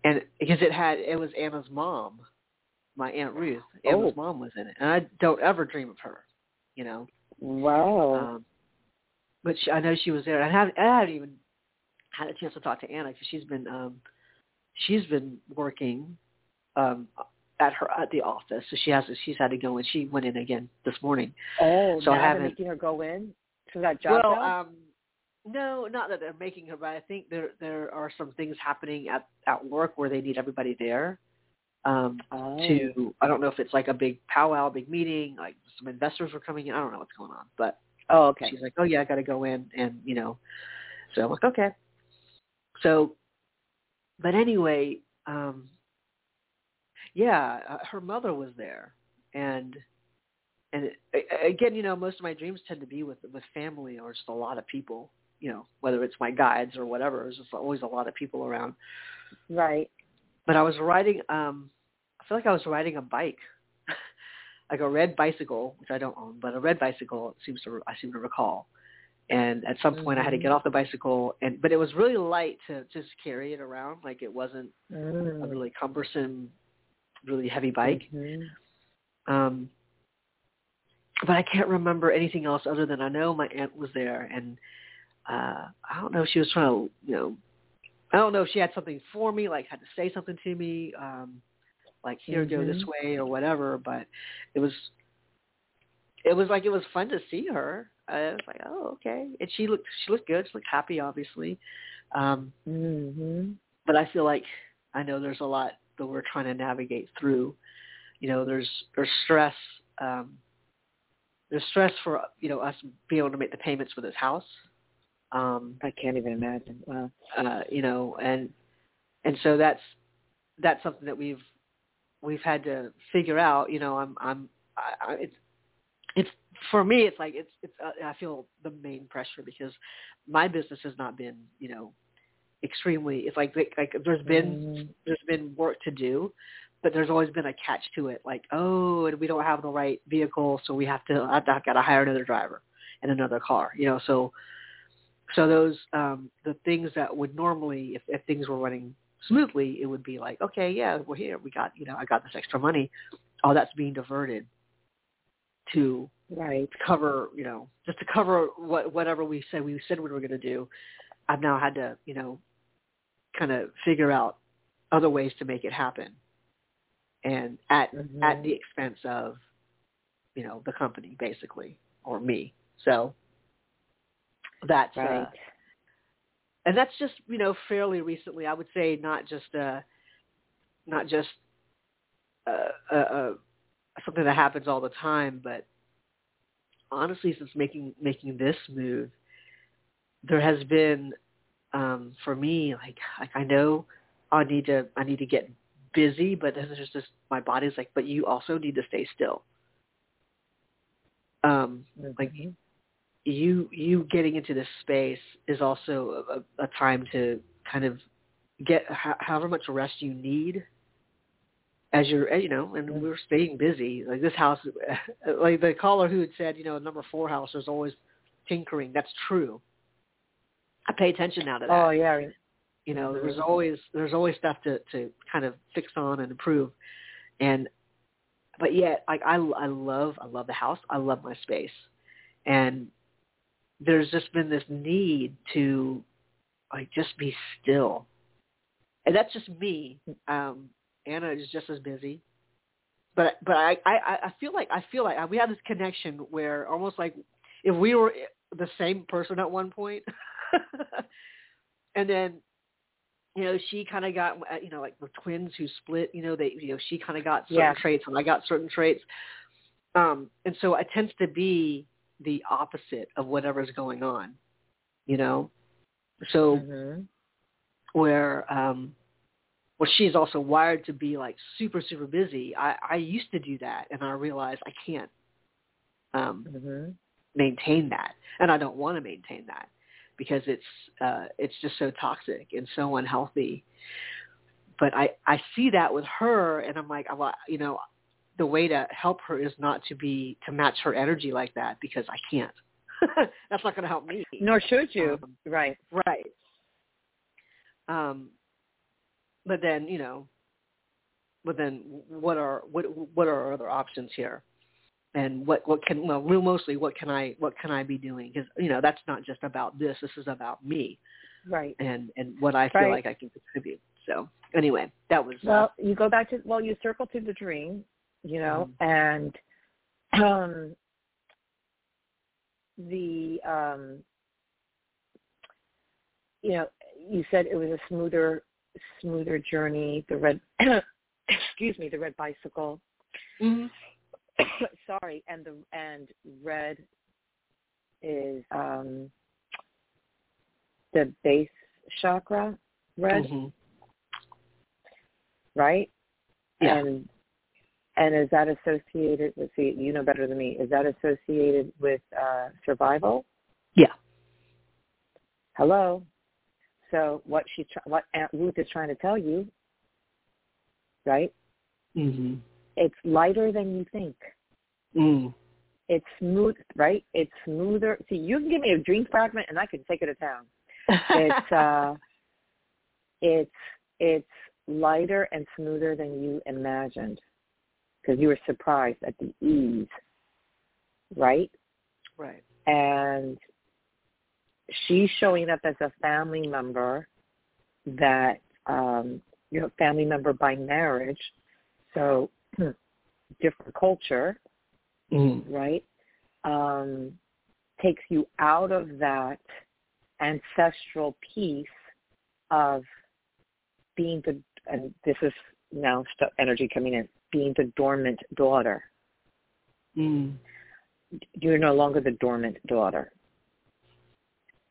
and because it had it was Anna's mom, my aunt Ruth. Anna's Oh. mom was in it, and I don't ever dream of her, you know. wow. Um, but she, I know she was there. I haven't, I haven't even had a chance to talk to Anna because she's been um, she's been working um, at her at the office, so she has she's had to go in. She went in again this morning. oh, so I haven't- making her go in to that job well, now? um, no, not that they're making her, but I think there there are some things happening at at work where they need everybody there. Um, oh. to I don't know if it's like a big powwow, big meeting, like some investors were coming in. I don't know what's going on, but oh, okay. she's like, oh yeah, I got to go in, and you know, so I'm like, okay. So, but anyway, um, yeah, uh, her mother was there, and and it, again, you know, most of my dreams tend to be with with family or just a lot of people. You know, whether it's my guides or whatever, there's just always a lot of people around. Right. But I was riding, um, I feel like I was riding a bike, (laughs) like a red bicycle, which I don't own, but a red bicycle. It seems to I seem to recall. And at some point, I had to get off the bicycle, and but it was really light to just carry it around. Like it wasn't a Mm. really cumbersome, really heavy bike. Mhm. Um, but I can't remember anything else other than I know my aunt was there, and uh, I don't know if she was trying to, you know, I don't know if she had something for me, like had to say something to me, um, like here, go this Mhm. way or whatever. But it was, it was like it was fun to see her. I was like, oh, okay, and she looked, she looked good. She looked happy, obviously. Um, Mhm. but I feel like I know there's a lot that we're trying to navigate through. You know, there's there's stress. Um, there's stress for you know us being able to make the payments for this house. Um, I can't even imagine. Wow. uh, you know, and and so that's that's something that we've we've had to figure out. You know, I'm I'm I, I, it's it's for me. It's like it's it's uh, I feel the main pressure because my business has not been you know extremely. It's like like there's been Mhm. there's been work to do, but there's always been a catch to it. Like, oh, and we don't have the right vehicle, so we have to. I've got to hire another driver and another car. You know, so so those um, the things that would normally, if, if things were running smoothly, it would be like, okay, yeah, we're here. We got you know, I got this extra money. All that's being diverted to Right. cover, you know, just to cover what whatever we said we said we were going to do. I've now had to, you know, kind of figure out other ways to make it happen, and at Mhm. at the expense of, you know, the company basically or me. So that's Right. uh, and that's just you know fairly recently. I would say not just uh, not just uh, uh, uh, something that happens all the time, but honestly, since making making this move, there has been um, for me like like I know I need to I need to get busy, but then there's just my body's like, but you also need to stay still. Um, like Mhm. you you getting into this space is also a, a time to kind of get ho- however much rest you need as you're you know and Mhm. we're staying busy like this house (laughs) like the caller who had said you know number four house there's always tinkering that's true i pay attention now to that. Oh yeah. you know there's always there's always stuff to to kind of fix on and improve. And but yet like i i love i love the house. I love my space. And there's just been this need to like just be still. And that's just me. Um anna is just as busy. But but i i i feel like i feel like we have this connection where almost like if we were the same person at one point (laughs) (laughs) and then you know she kind of got uh, you know like the twins who split you know they you know she kind of got certain Yeah. traits and i got certain traits um and so it tends to be the opposite of whatever's going on you know so Mhm. where um well she's also wired to be like super super busy i i used to do that and i realized i can't um Mhm. maintain that and i don't want to maintain that because it's uh it's just so toxic and so unhealthy but I I see that with her, and I'm like, well, you know, the way to help her is not to be to match her energy like that because I can't. (laughs) That's not going to help me. Nor should you. Um, right. Right. Um, but then you know, but then what are what what are our other options here? And what what can well real mostly what can I what can I be doing because you know that's not just about this this is about me Right. and and what I feel Right. like I can contribute so anyway that was uh, Well, you go back to well, you circle to the dream, you know, and um the um you know, you said it was a smoother smoother journey, the red (coughs) excuse me, the red bicycle. mhm. (coughs) Sorry, and the and red is um the base chakra red, Mhm. right? Yeah. And and is that associated with see you know better than me, is that associated with uh survival? Yeah. Hello. So what she what Aunt Ruth is trying to tell you, right? Mhm. It's lighter than you think. Mm. It's smooth, right? It's smoother. See, you can give me a dream fragment and I can take it to town. It's (laughs) uh it's it's lighter and smoother than you imagined because you were surprised at the ease, right? right. And she's showing up as a family member that um you know family member by marriage, so different culture, Mm. right? Um, takes you out of that ancestral piece of being the, and this is now st- energy coming in, being the dormant daughter. Mm. You're no longer the dormant daughter.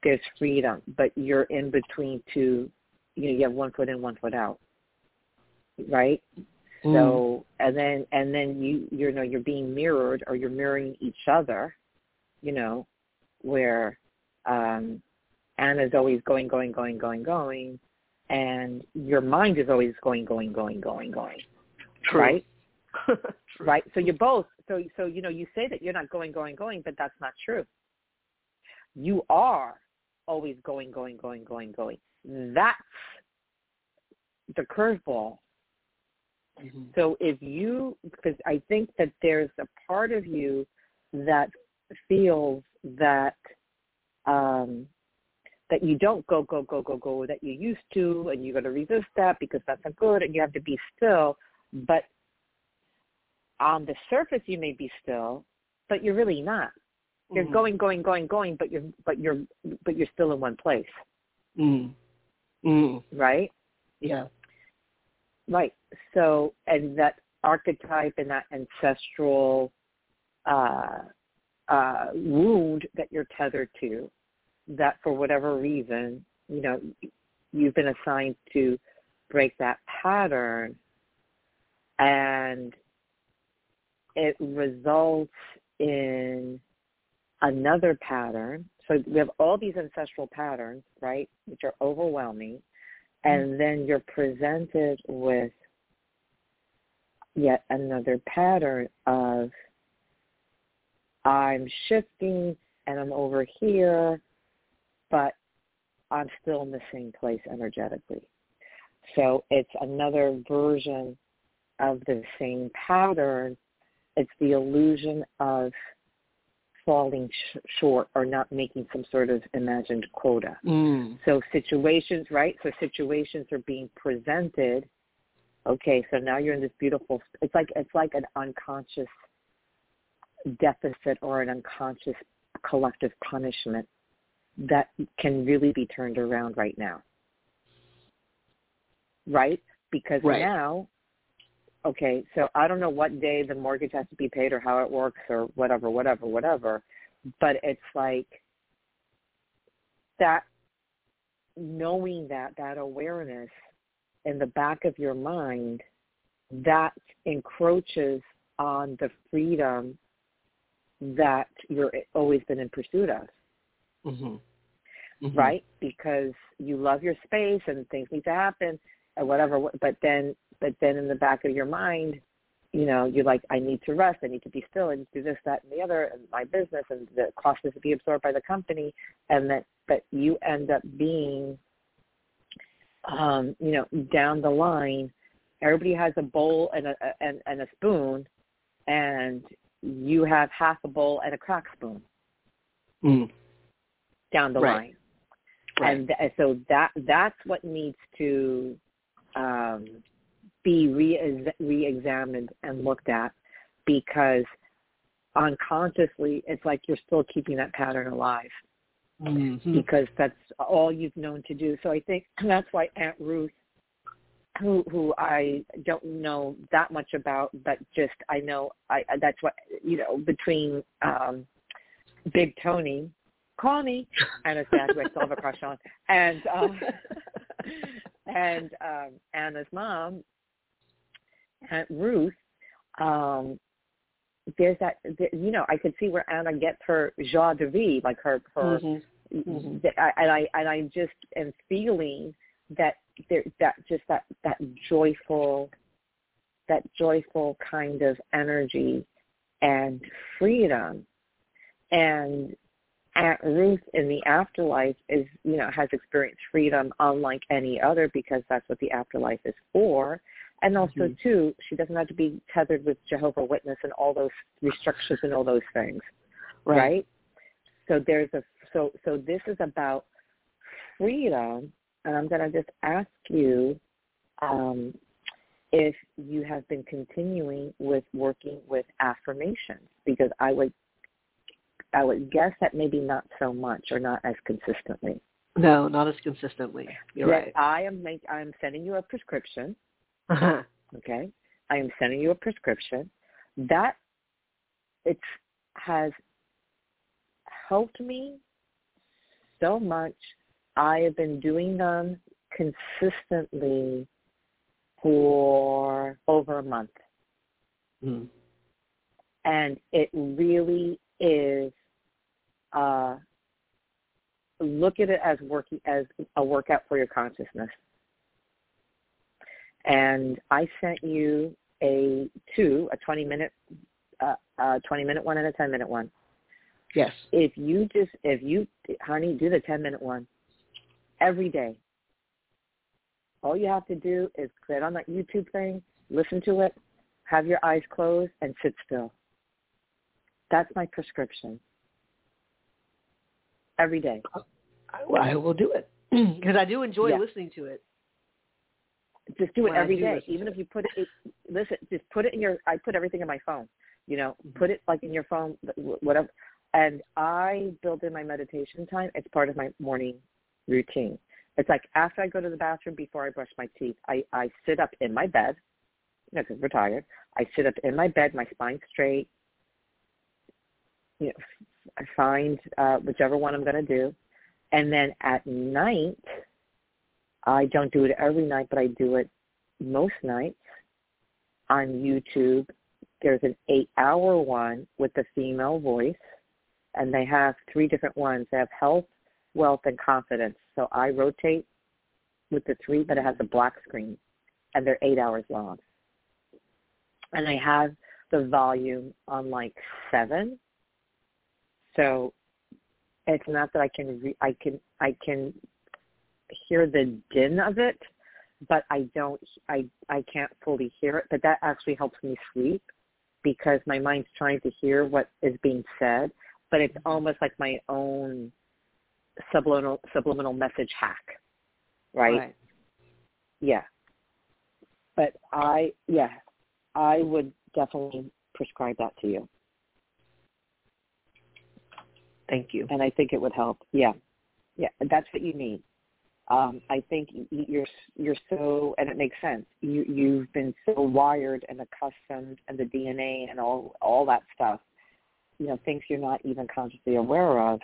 There's freedom, but you're in between two, you know, you have one foot in, one foot out, right? Mm. So and then and then you you know you're being mirrored or you're mirroring each other, you know, where um Anna's always going, going, going, going, going, and your mind is always going, going, going, going, going. True. Right? True. Right? So you're both so so you know, you say that you're not going, going, going, but that's not true. You are always going, going, going, going, going. That's the curveball Mhm. So if you, because I think that there's a part of you that feels that um, that you don't go go go go go that you used to, and you're going to resist that because that's not good, and you have to be still. But on the surface, you may be still, but you're really not. You're Mhm. going going going going, but you're but you're but you're still in one place, Mm. Mm. right? Yeah. Right. So, and that archetype and that ancestral uh, uh, wound that you're tethered to, that for whatever reason, you know, you've been assigned to break that pattern, and it results in another pattern. So we have all these ancestral patterns, right, which are overwhelming Mm-hmm. and then you're presented with yet another pattern of I'm shifting and I'm over here, but I'm still in the same place energetically. So it's another version of the same pattern. It's the illusion of falling sh- short or not making some sort of imagined quota. Mm. So situations, right? So situations are being presented. Okay, so now you're in this beautiful. It's like it's like an unconscious deficit or an unconscious collective punishment that can really be turned around right now. Right? Because Right. now, okay, so I don't know what day the mortgage has to be paid or how it works or whatever, whatever, whatever, but it's like that knowing that, that awareness in the back of your mind, that encroaches on the freedom that you're always been in pursuit of, Mhm. Mhm. right? Because you love your space and things need to happen, or whatever. But then, but then in the back of your mind, you know, you're like, I need to rest. I need to be still. and do this, that, and the other, and my business, and the cost is to be absorbed by the company, and that that you end up being, um, you know, down the line. Everybody has a bowl and a and, and a spoon, and you have half a bowl and a crack spoon mm. down the right. line. Right. And th- so that that's what needs to um, be re- re-examined and looked at because unconsciously it's like you're still keeping that pattern alive mm-hmm. because that's all you've known to do. So I think (clears throat) that's why Aunt Ruth, who who I don't know that much about, but just I know I that's what you know between um, Big Tony, call me, and his dad who I still have a crush on, and um, (laughs) and um, Anna's mom, Aunt Ruth. Um, there's that you know I could see where Anna gets her joie de vivre, like her her, mm-hmm. Mm-hmm. and I and I just am feeling that there that just that that joyful that joyful kind of energy and freedom and Aunt Ruth in the afterlife is, you know, has experienced freedom unlike any other because that's what the afterlife is for. And also, Mhm. too, she doesn't have to be tethered with Jehovah Witness and all those restrictions and all those things, Right. right? So there's a so so this is about freedom, and I'm going to just ask you um, if you have been continuing with working with affirmations because I would I would guess that maybe not so much or not as consistently. No, not as consistently. You're That right. I am make, I am sending you a prescription. Uh-huh. (laughs) Okay, I am sending you a prescription that it has helped me so much. I have been doing them consistently for over a month. Mm. and it really is uh, look at it as working as a workout for your consciousness. And I sent you a two, a 20 minute, uh, a 20 minute one and a 10 minute one. Yes. If you just, if you, honey, do the 10 minute one every day. All you have to do is click on that YouTube thing, listen to it, have your eyes closed, and sit still. That's my prescription. Every day. I, I will do it (clears throat) because I do enjoy Yeah. listening to it. Just do it every day. Even if you put it, listen, just put it in your, I put everything in my phone. You know, Mm-hmm. put it like in your phone, wh- whatever. And I build in my meditation time. It's part of my morning routine. It's like after I go to the bathroom, before I brush my teeth, I, I sit up in my bed, you know, because we're tired. I sit up in my bed, my spine straight. You know, I find uh, whichever one I'm going to do. And then at night, I don't do it every night, but I do it most nights on YouTube. There's an eight-hour one with the female voice, and they have three different ones. They have health, wealth, and confidence. So I rotate with the three, but it has a black screen, and they're eight hours long. And I have the volume on like seven. So it's not that I can re- I can I can hear the din of it, but I don't I I can't fully hear it. But that actually helps me sleep because my mind's trying to hear what is being said, but it's mm-hmm. almost like my own subliminal subliminal message hack, right? Yeah. But I yeah, I would definitely prescribe that to you, Thank you. and I think it would help. Yeah, yeah, that's what you need. Um, I think you're you're so, and it makes sense. You you've been so wired and accustomed, and the DNA and all all that stuff. You know, things you're not even consciously aware of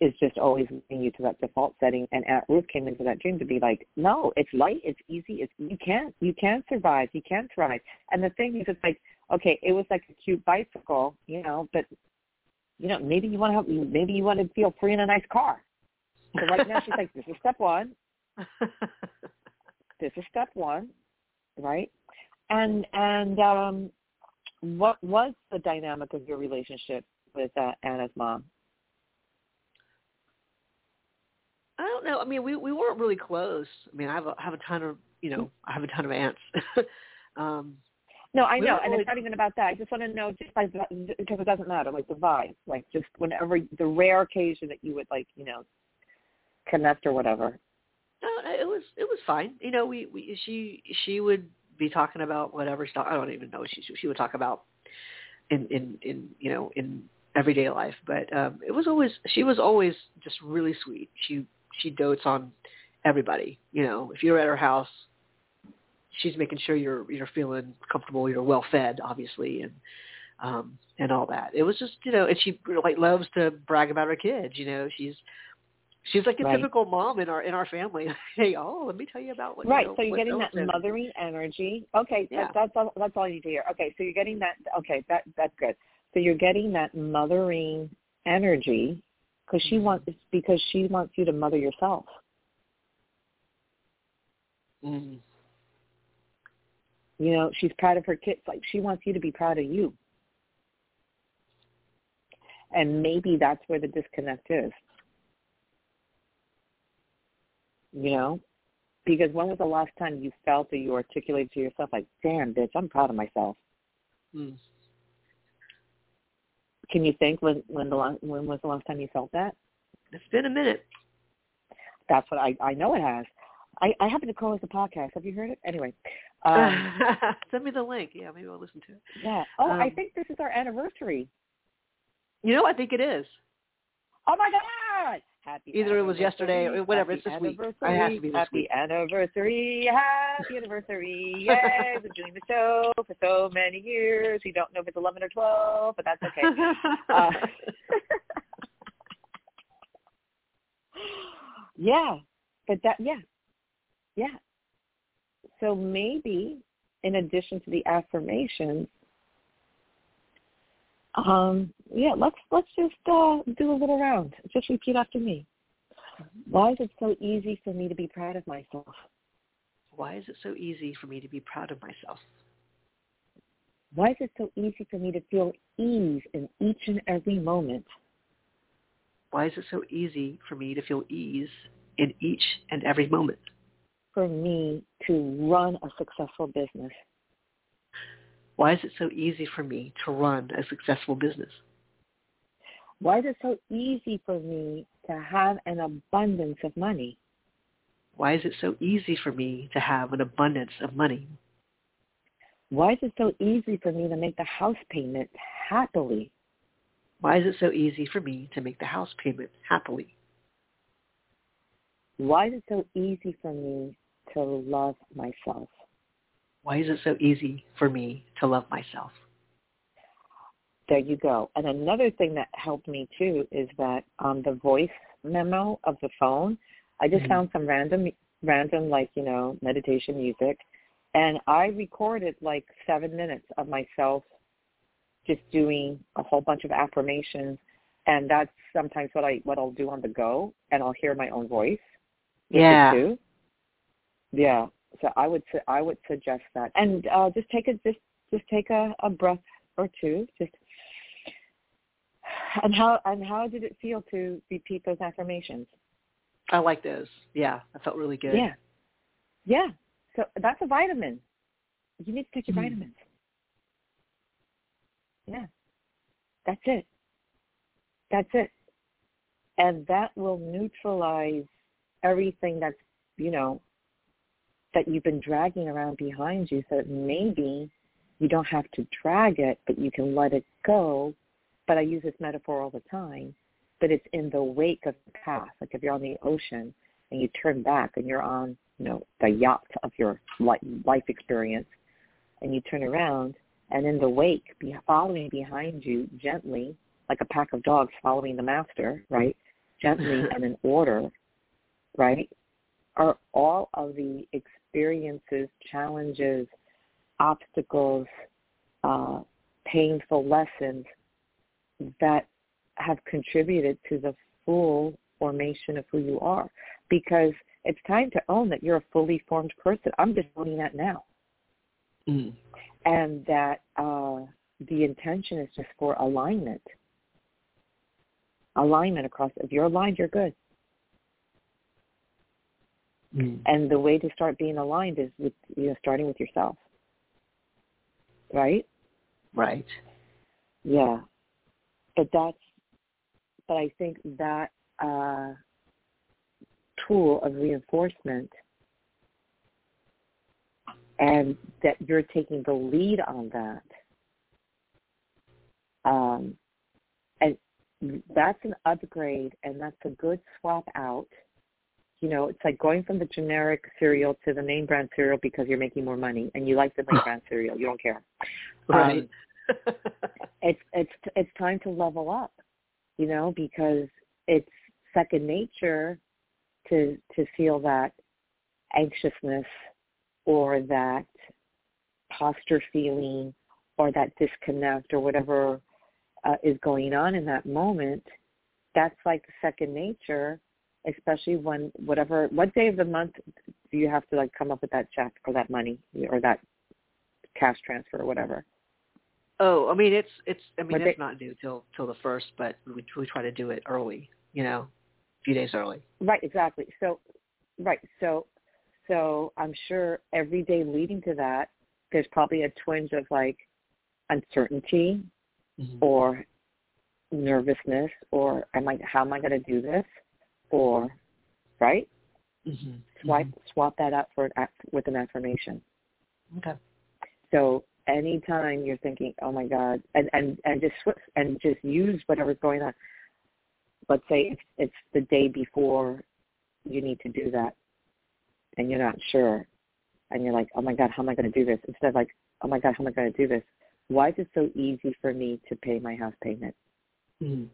is just always leading you to that default setting. And Aunt Ruth came into that dream to be like, no, it's light, it's easy, it's you can't you can't survive, you can't thrive. And the thing is, it's like, okay, it was like a cute bicycle, you know, but you know, maybe you want to maybe you want to feel free in a nice car. So right now she's like, this is step one. (laughs) this is step one, right? And and um, what was the dynamic of your relationship with uh, Anna's mom? I don't know. I mean, we we weren't really close. I mean, I have a, I have a ton of you know I have a ton of aunts. (laughs) um, no, I know, and really- it's not even about that. I just want to know, just like because it doesn't matter, like the vibe, like just whenever the rare occasion that you would like, you know, connect or whatever. No, it was it was fine. You know, we, we she she would be talking about whatever stuff. I don't even know. What she she would talk about in in in you know in everyday life. But um it was always she was always just really sweet. She she dotes on everybody. You know, if you're at her house, she's making sure you're you're feeling comfortable. You're well fed, obviously, and um and all that. It was just you know, and she like loves to brag about her kids. You know, she's She's like a Right. typical mom in our in our family. (laughs) hey, oh, let me tell you about what Right. You know, so you're getting that so-and-so mothering energy. Okay, Yeah. that, that's all. That's all you need to hear. Okay, so you're getting that. Okay, that that's good. So you're getting that mothering energy because she Mhm. wants because she wants you to mother yourself. Mm. You know, she's proud of her kids. Like she wants you to be proud of you. And maybe that's where the disconnect is. You know? Because when was the last time you felt or you articulated to yourself like, damn, bitch, I'm proud of myself? Mm. Can you think when when the when was the last time you felt that? It's been a minute. That's what I I know it has. I I happen to call this a podcast. Have you heard it? Anyway, um, (laughs) Send me the link. Yeah, maybe I'll listen to it. yeah. Oh, I Um, think this is our anniversary. You know, I think it is. Oh my God! Happy Either it was yesterday or whatever, it's this week. It has to be this happy week. anniversary, happy anniversary! Yay! We're doing the show for so many years. We don't know if it's eleven or twelve, but that's okay. (laughs) Uh, (laughs) yeah, but that yeah, yeah. So maybe in addition to the affirmations, um, yeah, let's let's just uh, do a little round. Just repeat after me. Why is it so easy for me to be proud of myself? Why is it so easy for me to be proud of myself? Why is it so easy for me to feel ease in each and every moment? Why is it so easy for me to feel ease in each and every moment? For me to run a successful business. Why is it so easy for me to run a successful business? Why is it so easy for me to have an abundance of money? Why is it so easy for me to have an abundance of money? Why is it so easy for me to make the house payment happily? Why is it so easy for me to make the house payment happily? Why is it so easy for me to love myself? Why is it so easy for me to love myself? There you go. And another thing that helped me too is that on the voice memo of the phone, I just Mhm. found some random, random like you know meditation music, and I recorded like seven minutes of myself just doing a whole bunch of affirmations, and that's sometimes what I what I'll do on the go, and I'll hear my own voice. Yeah. Yeah. So I would su- I would suggest that, and uh, just take a just just take a, a breath or two. Just and how and how did it feel to repeat those affirmations? I like those. Yeah, I felt really good. Yeah, yeah. So that's a vitamin. You need to take your Mhm. vitamins. Yeah, that's it. That's it, and that will neutralize everything that's you know that you've been dragging around behind you so that maybe you don't have to drag it, but you can let it go. But I use this metaphor all the time, but it's in the wake of the path. Like if you're on the ocean and you turn back and you're on, you know, the yacht of your life experience and you turn around and in the wake, be following behind you gently, like a pack of dogs following the master, right? Gently (laughs) and in order, right? Are all of the experiences, challenges, obstacles, uh, painful lessons that have contributed to the full formation of who you are. Because It's time to own that you're a fully formed person. I'm just owning that now. Mm. And that uh, the intention is just for alignment. Alignment across. If you're aligned, you're good. Mm. And the way to start being aligned is with you know starting with yourself. Right? Right. Yeah. But that's but I think that uh, tool of reinforcement and that you're taking the lead on that. Um, and that's an upgrade and that's a good swap out. You know, it's like going from the generic cereal to the name brand cereal because you're making more money and you like the name (laughs) brand cereal. You don't care. Right. Um, it's it's it's time to level up, you know, because it's second nature to to feel that anxiousness or that posture feeling or that disconnect or whatever uh, is going on in that moment that's like second nature especially when whatever what day of the month do you have to like come up with that check or that money or that cash transfer or whatever oh, I mean it's it's I mean But it's they- not due till till the first, but we we try to do it early, you know, a few days early. Right, exactly. So, right, so, so I'm sure every day leading to that, there's probably a twinge of like uncertainty Mhm. or nervousness or am I, how am I going to do this? Or, right? Mhm. Swipe, swap that out for an, with an affirmation. Okay. So anytime you're thinking, oh my God, and, and, and just switch and just use whatever's going on. Let's say it's, it's the day before you need to do that and you're not sure and you're like, oh my God, how am I going to do this? Instead of like, oh my God, how am I going to do this? Why is it so easy for me to pay my house payment? Mhm.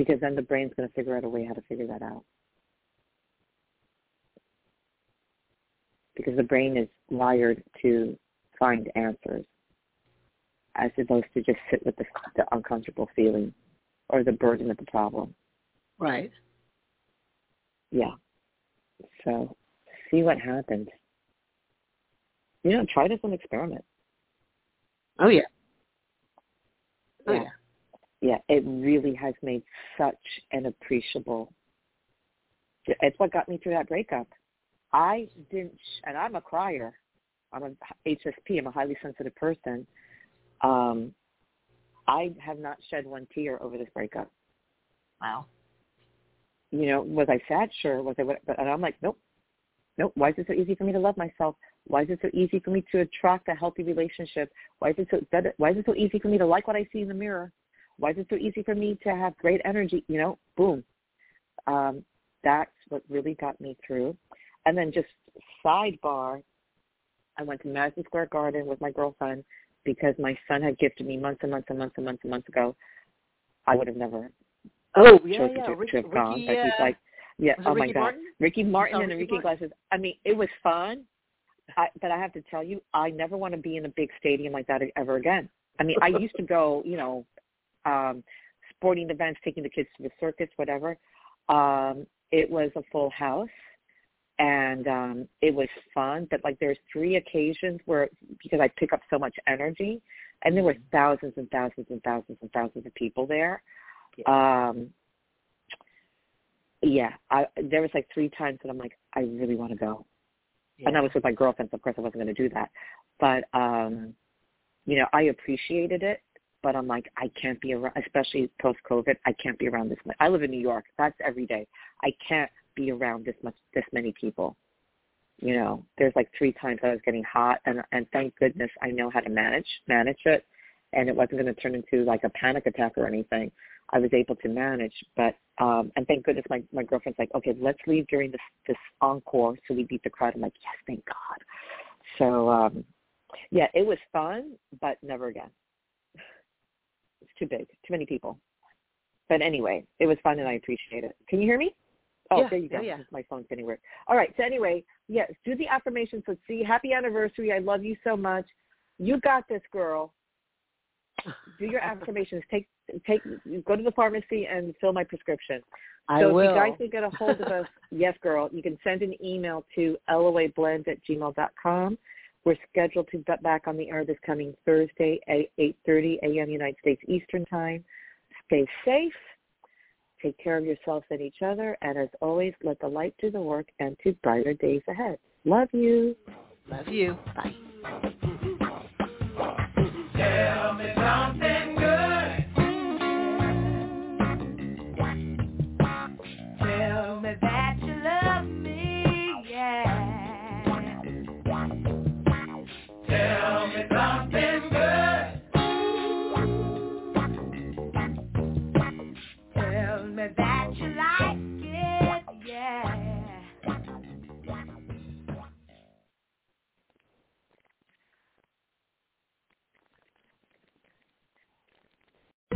Because then the brain's going to figure out a way how to figure that out. Because the brain is wired to find answers as opposed to just sit with the, the uncomfortable feeling or the burden of the problem. Right. Yeah. So see what happens. You know, try this as an experiment. Oh yeah. Oh Yeah. yeah. Yeah, it really has made such an appreciable. It's what got me through that breakup. I didn't, and I'm a crier. I'm a HSP. I'm a highly sensitive person. Um, I have not shed one tear over this breakup. Wow. You know, was I sad? Sure. Was I? But and I'm like, nope, nope. Why is it so easy for me to love myself? Why is it so easy for me to attract a healthy relationship? Why is it so? Why is it so easy for me to like what I see in the mirror? Why is it so easy for me to have great energy? You know, boom. Um, that's what really got me through. And then just sidebar, I went to Madison Square Garden with my girlfriend because my son had gifted me months and months and months and months and months ago. I would have never Oh yeah, yeah. to, Ricky, to have gone. Ricky, but he's like, yeah, oh my Ricky god, Martin? Ricky Martin saw and Ricky Enrique? Iglesias. I mean, it was fun. I, but I have to tell you, I never want to be in a big stadium like that ever again. I mean, I used to go, you know, um, sporting events, taking the kids to the circus, whatever. Um, it was a full house, and um, it was fun. But like, there's three occasions where because I pick up so much energy, and there were thousands and thousands and thousands and thousands of people there. Um, yeah, I there was like three times that I'm like, I really want to go and I was with my girlfriend, so of course I wasn't going to do that. But um, you know, I appreciated it, but I'm like, I can't be around, especially post COVID. I can't be around this much. I live in New York. That's every day. I can't be around this much, this many people. You know, there's like three times I was getting hot, and and thank goodness I know how to manage manage it, and it wasn't going to turn into like a panic attack or anything. I was able to manage, but um, and thank goodness my my girlfriend's like, okay, let's leave during this this encore so we beat the crowd. I'm like, yes, thank God. So um, yeah, it was fun, but never again. It's too big, too many people. But anyway, it was fun and I appreciate it. Can you hear me? Oh, Yeah, there you go. yeah, yeah. My phone's getting weird. All right. So anyway, yes, do the affirmations. Let's see. Happy anniversary. I love you so much. You got this, girl. do your affirmations. Take take go to the pharmacy and fill my prescription. I so will. if you guys can get a hold of us, (laughs) yes, girl, you can send an email to loablend at gmail dot com. We're scheduled to be back on the air this coming Thursday at 8.30 a.m. United States Eastern Time. Stay safe. Take care of yourselves and each other. And as always, let the light do the work and to brighter days ahead. Love you. Love you. Bye.